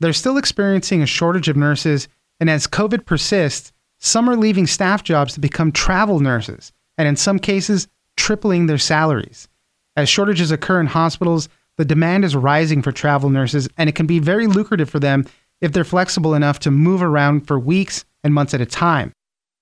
They're still experiencing a shortage of nurses, and as COVID persists, some are leaving staff jobs to become travel nurses, and in some cases, tripling their salaries. As shortages occur in hospitals, the demand is rising for travel nurses, and it can be very lucrative for them if they're flexible enough to move around for weeks and months at a time.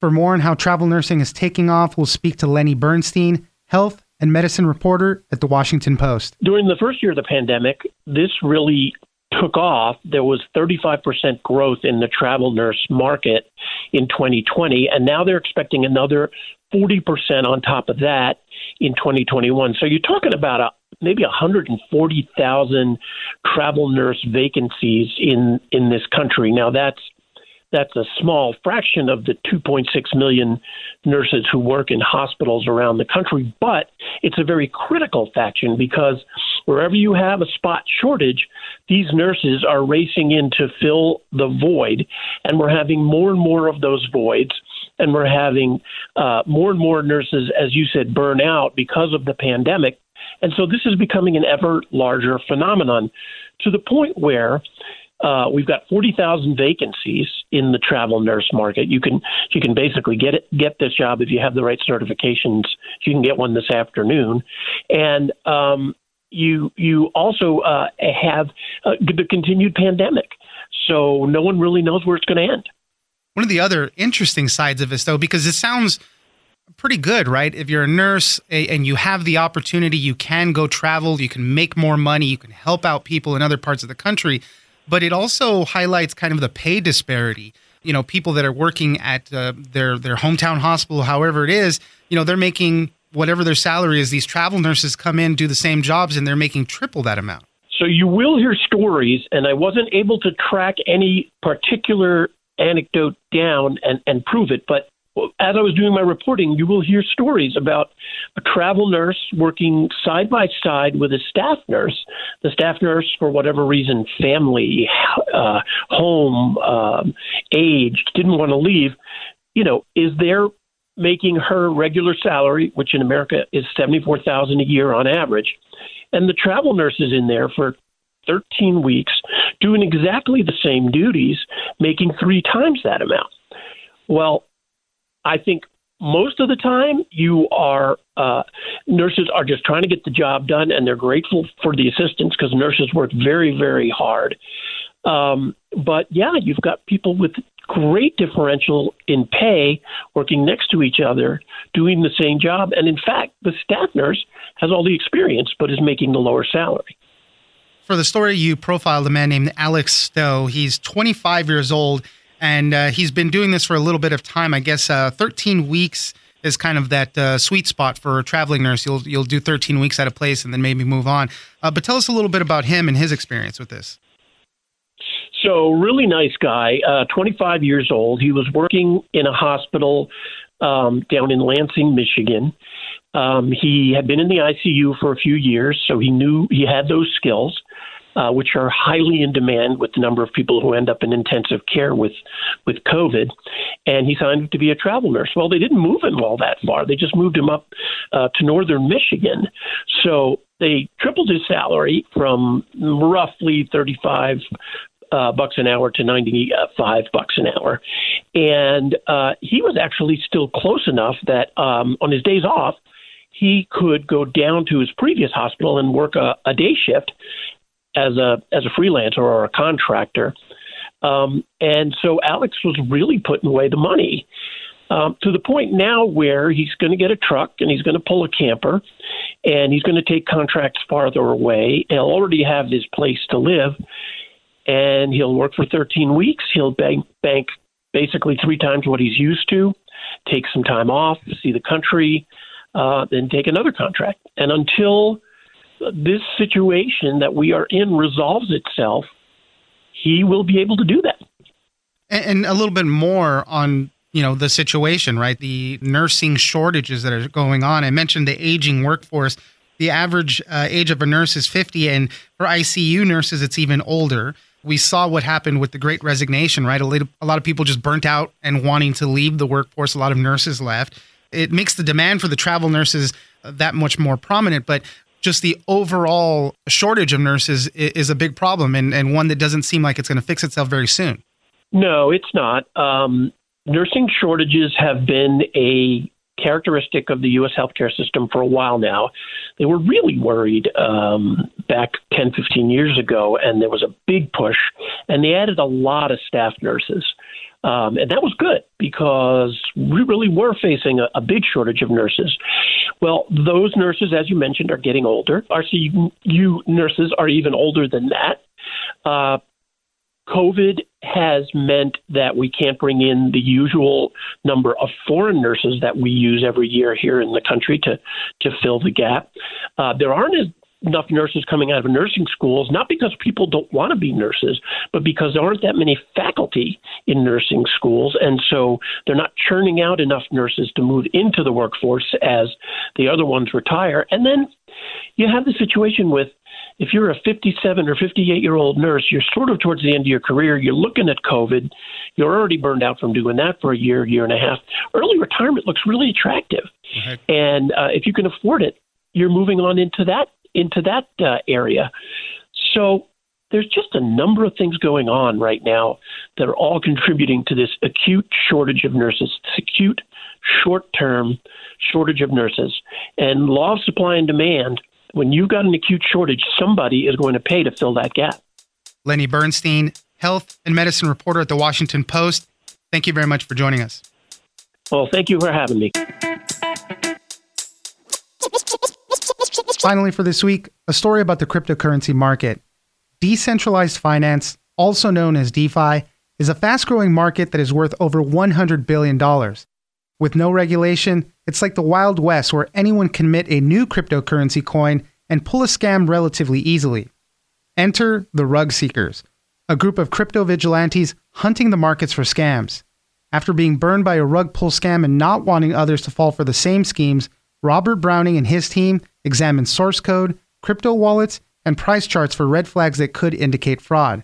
For more on how travel nursing is taking off, we'll speak to Lenny Bernstein, health and medicine reporter at the Washington Post. During the first year of the pandemic, this really took off. There was 35% growth in the travel nurse market in 2020, and now they're expecting another 40% on top of that in 2021. So you're talking about a, maybe 140,000 travel nurse vacancies in in this country. Now that's that's a small fraction of the 2.6 million nurses who work in hospitals around the country, but it's a very critical faction because wherever you have a spot shortage, these nurses are racing in to fill the void, and we're having more and more of those voids. And we're having uh, more and more nurses, as you said, burn out because of the pandemic. And so this is becoming an ever larger phenomenon to the point where uh, we've got 40,000 vacancies in the travel nurse market. You can you can basically get it get this job if you have the right certifications. You can get one this afternoon, and um, you you also uh, have uh, the continued pandemic. So no one really knows where it's going to end. One of the other interesting sides of this, though, because it sounds pretty good, right? If you're a nurse and you have the opportunity, you can go travel, you can make more money, you can help out people in other parts of the country but it also highlights kind of the pay disparity. You know, people that are working at uh, their their hometown hospital, however it is, you know, they're making whatever their salary is. These travel nurses come in, do the same jobs, and they're making triple that amount. So you will hear stories, and I wasn't able to track any particular anecdote down and, and prove it, but as I was doing my reporting, you will hear stories about a travel nurse working side by side with a staff nurse. The staff nurse, for whatever reason, family, uh, home, um, aged, didn't want to leave, you know, is there making her regular salary, which in America is seventy-four thousand a year on average, and the travel nurse is in there for 13 weeks doing exactly the same duties, making three times that amount. Well, I think most of the time you are uh, nurses are just trying to get the job done and they're grateful for the assistance because nurses work very very hard. Um, but yeah you've got people with great differential in pay working next to each other doing the same job. And in fact the staff nurse has all the experience but is making the lower salary. For the story you profiled a man named alex stowe. He's 25 years old and uh, he's been doing this for a little bit of time. I guess uh, 13 weeks is kind of that uh, sweet spot for a traveling nurse. You'll you'll do 13 weeks at a place and then maybe move on. Uh, but tell us a little bit about him and his experience with this. So, really nice guy, uh, 25 years old. He was working in a hospital um, down in Lansing, Michigan. Um, he had been in the ICU for a few years, so he knew he had those skills uh, which are highly in demand with the number of people who end up in intensive care with with COVID. And he signed up to be a travel nurse. Well, they didn't move him all that far. They just moved him up uh, to northern Michigan. So they tripled his salary from roughly 35 uh, bucks an hour to 95 bucks an hour. And uh, he was actually still close enough that um, on his days off, he could go down to his previous hospital and work a, a day shift as a as a freelancer or a contractor. Um, and so Alex was really putting away the money um, to the point now where he's going to get a truck and he's going to pull a camper and he's going to take contracts farther away. He'll already have his place to live and he'll work for 13 weeks. He'll bank, bank basically three times what he's used to, take some time off, see the country, uh, then take another contract. And until this situation that we are in resolves itself, he will be able to do that. And, a little bit more on you know the situation, right? The nursing shortages that are going on. I mentioned the aging workforce. The average uh, age of a nurse is 50, and for ICU nurses, it's even older. We saw what happened with the Great Resignation, right? A, lot of people just burnt out and wanting to leave the workforce. A lot of nurses left. It makes the demand for the travel nurses that much more prominent, but just the overall shortage of nurses is a big problem and, and one that doesn't seem like it's going to fix itself very soon. No, it's not. Um, nursing shortages have been a characteristic of the U.S. healthcare system for a while now. They were really worried um, back 10, 15 years ago, and there was a big push, and they added a lot of staff nurses. Um, and that was good because we really were facing a, a, big shortage of nurses. Well, those nurses, as you mentioned, are getting older. RCU nurses are even older than that. Uh, COVID has meant that we can't bring in the usual number of foreign nurses that we use every year here in the country to to fill the gap. Uh, there aren't as enough nurses coming out of nursing schools, not because people don't want to be nurses, but because there aren't that many faculty in nursing schools. And so they're not churning out enough nurses to move into the workforce as the other ones retire. And then you have the situation with if you're a 57 or 58 year old nurse, you're sort of towards the end of your career. You're looking at COVID. You're already burned out from doing that for a year, year and a half. Early retirement looks really attractive, right. and uh, if you can afford it, you're moving on into that into that uh, area. So there's just a number of things going on right now that are all contributing to this acute shortage of nurses, this acute short term shortage of nurses. And law of supply and demand when you've got an acute shortage, somebody is going to pay to fill that gap. Lenny Bernstein, health and medicine reporter at the Washington Post. Thank you very much for joining us. Well, thank you for having me. Finally, for this week, a story about the cryptocurrency market. Decentralized finance, also known as DeFi, is a fast growing market that is worth over $100 billion. With no regulation, it's like the Wild West where anyone can mint a new cryptocurrency coin and pull a scam relatively easily. Enter the Rug Seekers, a group of crypto vigilantes hunting the markets for scams. After being burned by a rug pull scam and not wanting others to fall for the same schemes, Robert Browning and his team examined source code, crypto wallets, and price charts for red flags that could indicate fraud.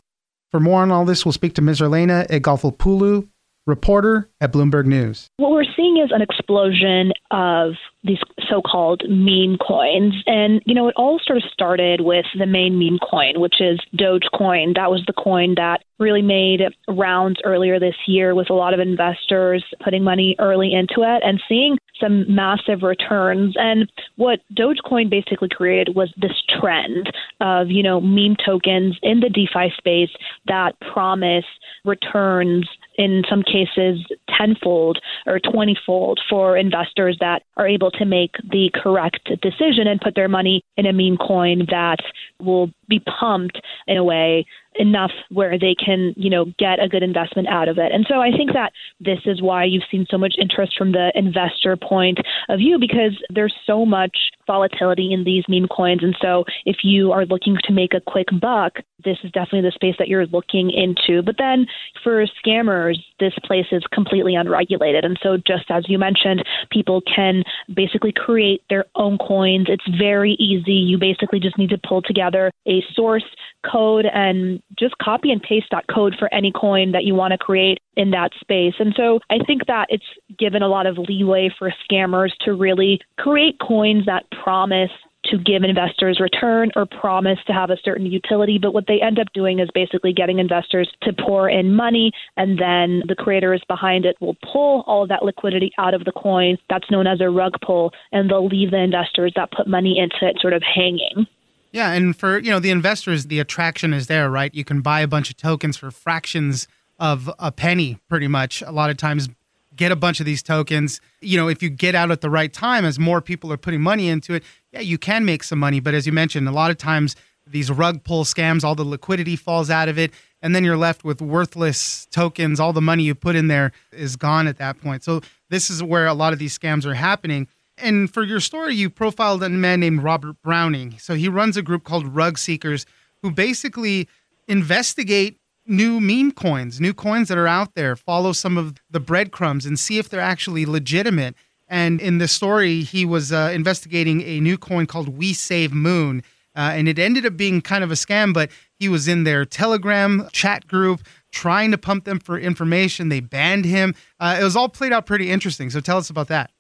For more on all this, we'll speak to Misyrlena Egkolfopoulou, reporter at Bloomberg News. What we're seeing is an explosion of these so-called meme coins. And, you know, it all sort of started with the main meme coin, which is Dogecoin. That was the coin that really made rounds earlier this year with a lot of investors putting money early into it and seeing some massive returns. And what Dogecoin basically created was this trend of, you know, meme tokens in the DeFi space that promise returns in some cases tenfold or twentyfold for investors that are able to make the correct decision and put their money in a meme coin that will be pumped in a way enough where they can, you know, get a good investment out of it. And so I think that this is why you've seen so much interest from the investor point of view because there's so much volatility in these meme coins. And so if you are looking to make a quick buck, this is definitely the space that you're looking into. But then for scammers, this place is completely unregulated. And so just as you mentioned, people can basically create their own coins. It's very easy. You basically just need to pull together a source code and just copy and paste that code for any coin that you want to create in that space. And so I think that it's given a lot of leeway for scammers to really create coins that promise to give investors return or promise to have a certain utility. But what they end up doing is basically getting investors to pour in money, and then the creators behind it will pull all of that liquidity out of the coin. That's known as a rug pull, and they'll leave the investors that put money into it sort of hanging. Yeah, and for you know the investors, the attraction is there, right? You can buy a bunch of tokens for fractions of a penny, pretty much. A lot of times, get a bunch of these tokens. You know, if you get out at the right time, as more people are putting money into it, yeah, you can make some money. But as you mentioned, a lot of times these rug pull scams, all the liquidity falls out of it, and then you're left with worthless tokens. All the money you put in there is gone at that point. So this is where a lot of these scams are happening. And for your story, you profiled a man named Robert Browning. So he runs a group called Rug Seekers, who basically investigate new meme coins, new coins that are out there, follow some of the breadcrumbs and see if they're actually legitimate. And in the story, he was uh, investigating a new coin called We Save Moon. Uh, and it ended up being kind of a scam, but he was in their Telegram chat group trying to pump them for information. They banned him. Uh, it was all played out pretty interesting. So tell us about that.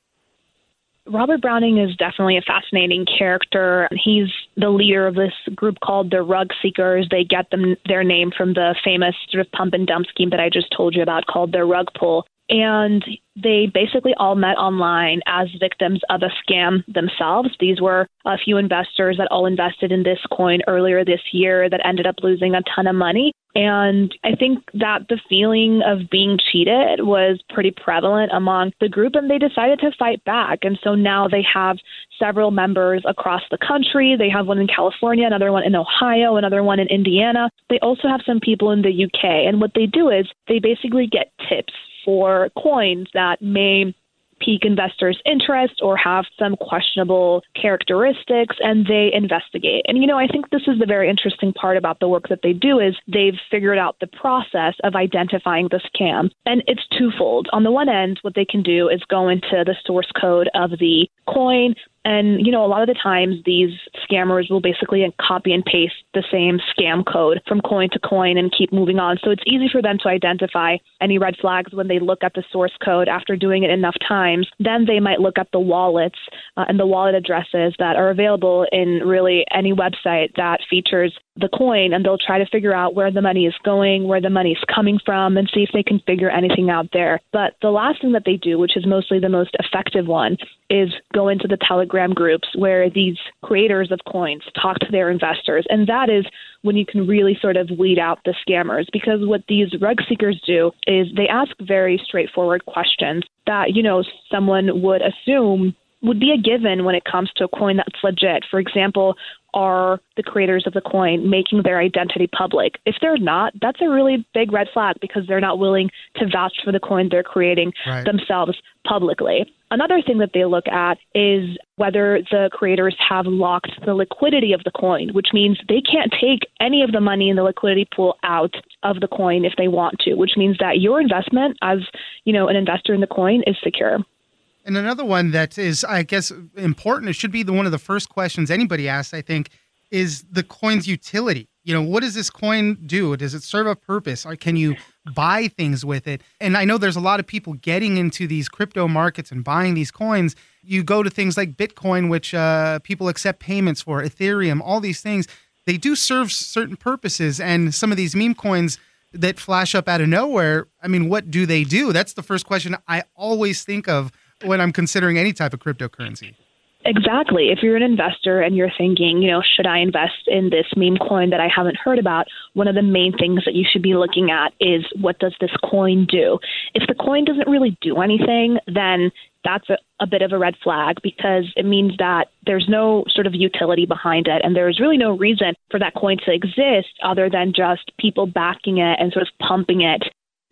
Robert Browning is definitely a fascinating character. He's the leader of this group called the Rug Seekers. They get them their name from the famous sort of pump and dump scheme that I just told you about called the rug pull. And they basically all met online as victims of a scam themselves. These were a few investors that all invested in this coin earlier this year that ended up losing a ton of money. And I think that the feeling of being cheated was pretty prevalent among the group, and they decided to fight back. And so now they have several members across the country. They have one in California, another one in Ohio, another one in Indiana. They also have some people in the UK. And what they do is they basically get tips for coins that may pique investors' interest or have some questionable characteristics and they investigate. And you know, I think this is the very interesting part about the work that they do is they've figured out the process of identifying the scam. And it's twofold. On the one end, what they can do is go into the source code of the coin, and, you know, a lot of the times these scammers will basically copy and paste the same scam code from coin to coin and keep moving on. So it's easy for them to identify any red flags when they look at the source code after doing it enough times. Then they might look at the wallets uh, and the wallet addresses that are available in really any website that features the coin and they'll try to figure out where the money is going, where the money is coming from, and see if they can figure anything out there. But the last thing that they do, which is mostly the most effective one, is go into the Telegram groups where these creators of coins talk to their investors. And that is when you can really sort of weed out the scammers because what these rug seekers do is they ask very straightforward questions that, you know, someone would assume would be a given when it comes to a coin that's legit. For example, are the creators of the coin making their identity public? If they're not, that's a really big red flag because they're not willing to vouch for the coin they're creating right. themselves publicly. Another thing that they look at is whether the creators have locked the liquidity of the coin, which means they can't take any of the money in the liquidity pool out of the coin if they want to, which means that your investment as, you know, an investor in the coin is secure. And another one that is, I guess, important, it should be the one of the first questions anybody asks, I think, is the coin's utility. You know, what does this coin do? Does it serve a purpose? Or can you buy things with it? And I know there's a lot of people getting into these crypto markets and buying these coins. You go to things like Bitcoin, which uh, people accept payments for, Ethereum, all these things. They do serve certain purposes. And some of these meme coins that flash up out of nowhere, I mean, what do they do? That's the first question I always think of when I'm considering any type of cryptocurrency. Exactly. If you're an investor and you're thinking, you know, should I invest in this meme coin that I haven't heard about? One of the main things that you should be looking at is what does this coin do? If the coin doesn't really do anything, then that's a, a bit of a red flag because it means that there's no sort of utility behind it and there's really no reason for that coin to exist other than just people backing it and sort of pumping it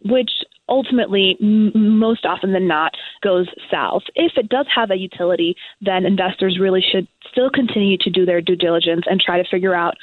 which ultimately, m- most often than not, goes south. If it does have a utility, then investors really should still continue to do their due diligence and try to figure out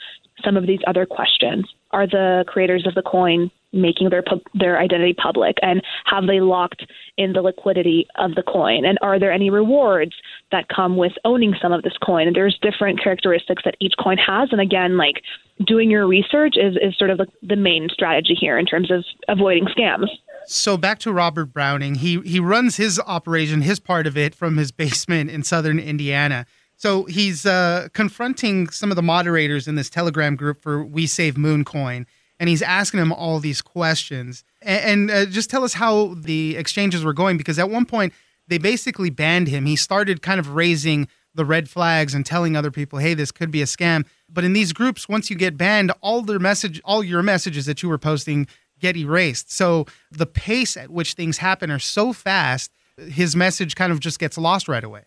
some of these other questions. Are the creators of the coin making their their identity public and have they locked in the liquidity of the coin and are there any rewards that come with owning some of this coin and there's different characteristics that each coin has and again like doing your research is, is sort of the, the main strategy here in terms of avoiding scams so back to Robert Browning. He he runs his operation, his part of it, from his basement in southern Indiana. So he's uh, confronting some of the moderators in this Telegram group for We Save Mooncoin, and he's asking them all these questions. And, and uh, just tell us how the exchanges were going, because at one point they basically banned him. He started kind of raising the red flags and telling other people, "Hey, this could be a scam." But in these groups, once you get banned, all their message, all your messages that you were posting get erased. So the pace at which things happen are so fast, his message kind of just gets lost right away.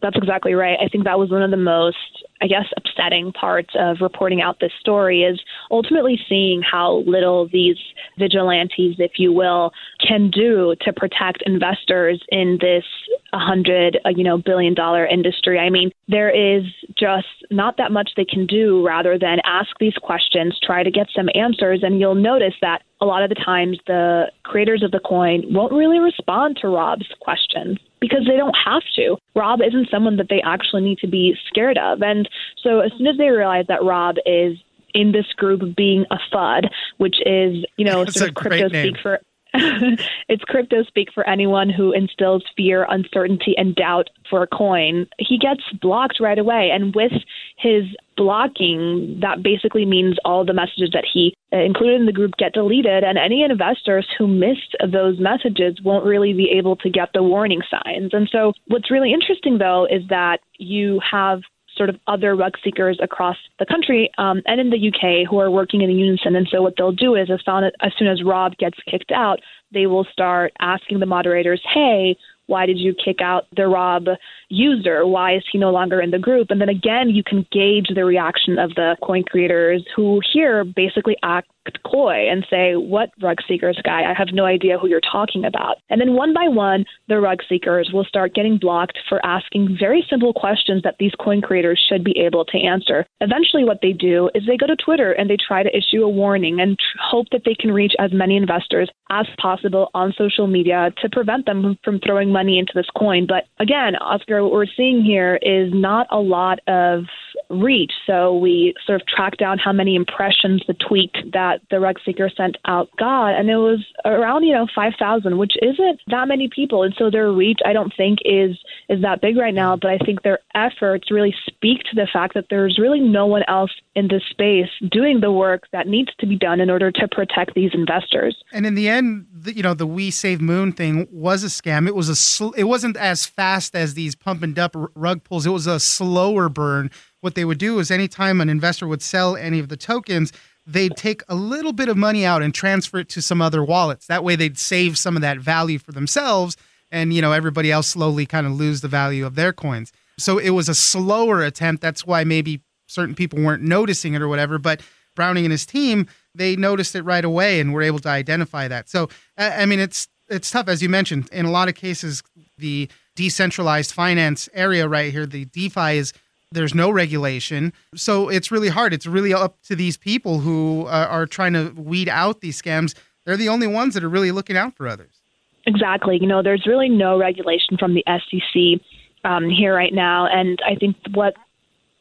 That's exactly right. I think that was one of the most, I guess, upsetting parts of reporting out this story is ultimately seeing how little these vigilantes, if you will, can do to protect investors in this a hundred, uh, you know, billion dollar industry. I mean, there is just not that much they can do rather than ask these questions, try to get some answers, and you'll notice that a lot of the times the creators of the coin won't really respond to Rob's questions because they don't have to. Rob isn't someone that they actually need to be scared of. And so as soon as they realize that Rob is in this group being a FUD, which is, you know, sort of crypto speak for it's crypto speak for anyone who instills fear, uncertainty, and doubt for a coin. He gets blocked right away. And with his blocking, that basically means all the messages that he uh, included in the group get deleted. And any investors who missed those messages won't really be able to get the warning signs. And so, what's really interesting, though, is that you have sort of other rug seekers across the country um, and in the UK who are working in unison. And so what they'll do is, as, found, as soon as Rob gets kicked out, they will start asking the moderators, "Hey, why did you kick out the Rob user? Why is he no longer in the group? And then again, you can gauge the reaction of the coin creators who here basically act coy and say, What rug seekers guy? I have no idea who you're talking about. And then one by one, the rug seekers will start getting blocked for asking very simple questions that these coin creators should be able to answer. Eventually, what they do is they go to Twitter and they try to issue a warning and tr- hope that they can reach as many investors as possible on social media to prevent them from throwing money into this coin. But again, Oscar, what we're seeing here is not a lot of reach. So we sort of track down how many impressions the tweet that the rug seeker sent out got, and it was around you know five thousand, which isn't that many people. And so their reach, I don't think, is is that big right now. But I think their efforts really speak to the fact that there's really no one else in this space doing the work that needs to be done in order to protect these investors. And in the end, you know, the We Save Moon thing was a scam. It was a sl- it wasn't as fast as these pump and dump rug pulls. It was a slower burn what they would do is anytime an investor would sell any of the tokens, they'd take a little bit of money out and transfer it to some other wallets. That way they'd save some of that value for themselves and you know everybody else slowly kind of lose the value of their coins. So it was a slower attempt. That's why maybe certain people weren't noticing it or whatever, but Browning and his team, they noticed it right away and were able to identify that. So I mean it's it's tough as you mentioned. In a lot of cases the decentralized finance area right here, the DeFi is there's no regulation. So it's really hard. It's really up to these people who uh, are trying to weed out these scams. They're the only ones that are really looking out for others. Exactly. You know, there's really no regulation from the SEC um, here right now. And I think what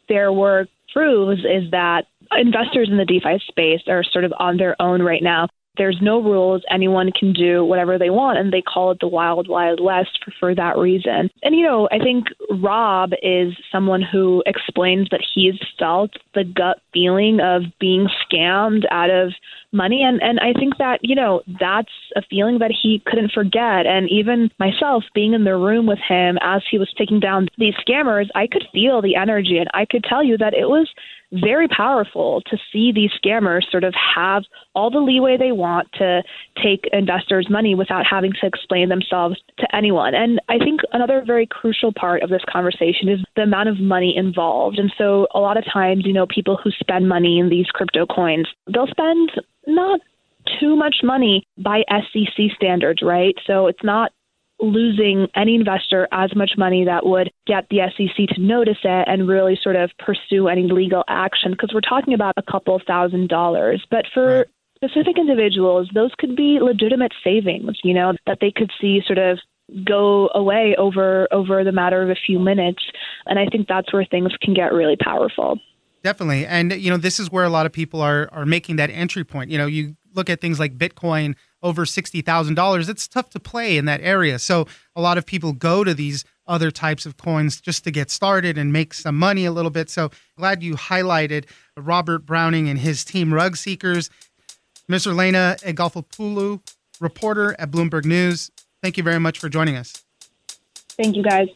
their work proves is that investors in the DeFi space are sort of on their own right now. There's no rules. Anyone can do whatever they want, and they call it the wild, wild west for, for that reason. And, you know, I think Rob is someone who explains that he's felt the gut feeling of being scammed out of money and and I think that you know that's a feeling that he couldn't forget and even myself being in the room with him as he was taking down these scammers I could feel the energy and I could tell you that it was very powerful to see these scammers sort of have all the leeway they want to take investors' money without having to explain themselves to anyone. And I think another very crucial part of this conversation is the amount of money involved. And so a lot of times, you know, people who spend money in these crypto coins, they'll spend not too much money by SEC standards, right? So it's not losing any investor as much money that would get the SEC to notice it and really sort of pursue any legal action because we're talking about a couple thousand dollars. But for right. specific individuals, those could be legitimate savings, you know, that they could see sort of go away over over the matter of a few minutes and i think that's where things can get really powerful definitely and you know this is where a lot of people are are making that entry point you know you look at things like bitcoin over $60,000, it's tough to play in that area. So a lot of people go to these other types of coins just to get started and make some money a little bit. So glad you highlighted Robert Browning and his team Rug Seekers. Misyrlena Egkolfopoulou, reporter at Bloomberg News. Thank you very much for joining us. Thank you, guys.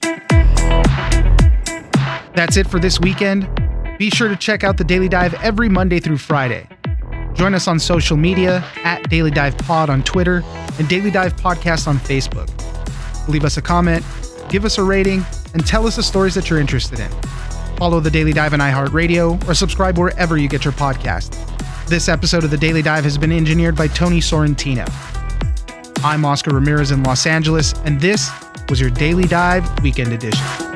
That's it for this weekend. Be sure to check out the Daily Dive every Monday through Friday. Join us on social media at Daily Dive Pod on Twitter and Daily Dive Podcast on Facebook. Leave us a comment, give us a rating, and tell us the stories that you're interested in. Follow the Daily Dive on iHeartRadio or subscribe wherever you get your podcast. This episode of the Daily Dive has been engineered by Tony Sorrentino. I'm Oscar Ramirez in Los Angeles, and this was your Daily Dive Weekend Edition.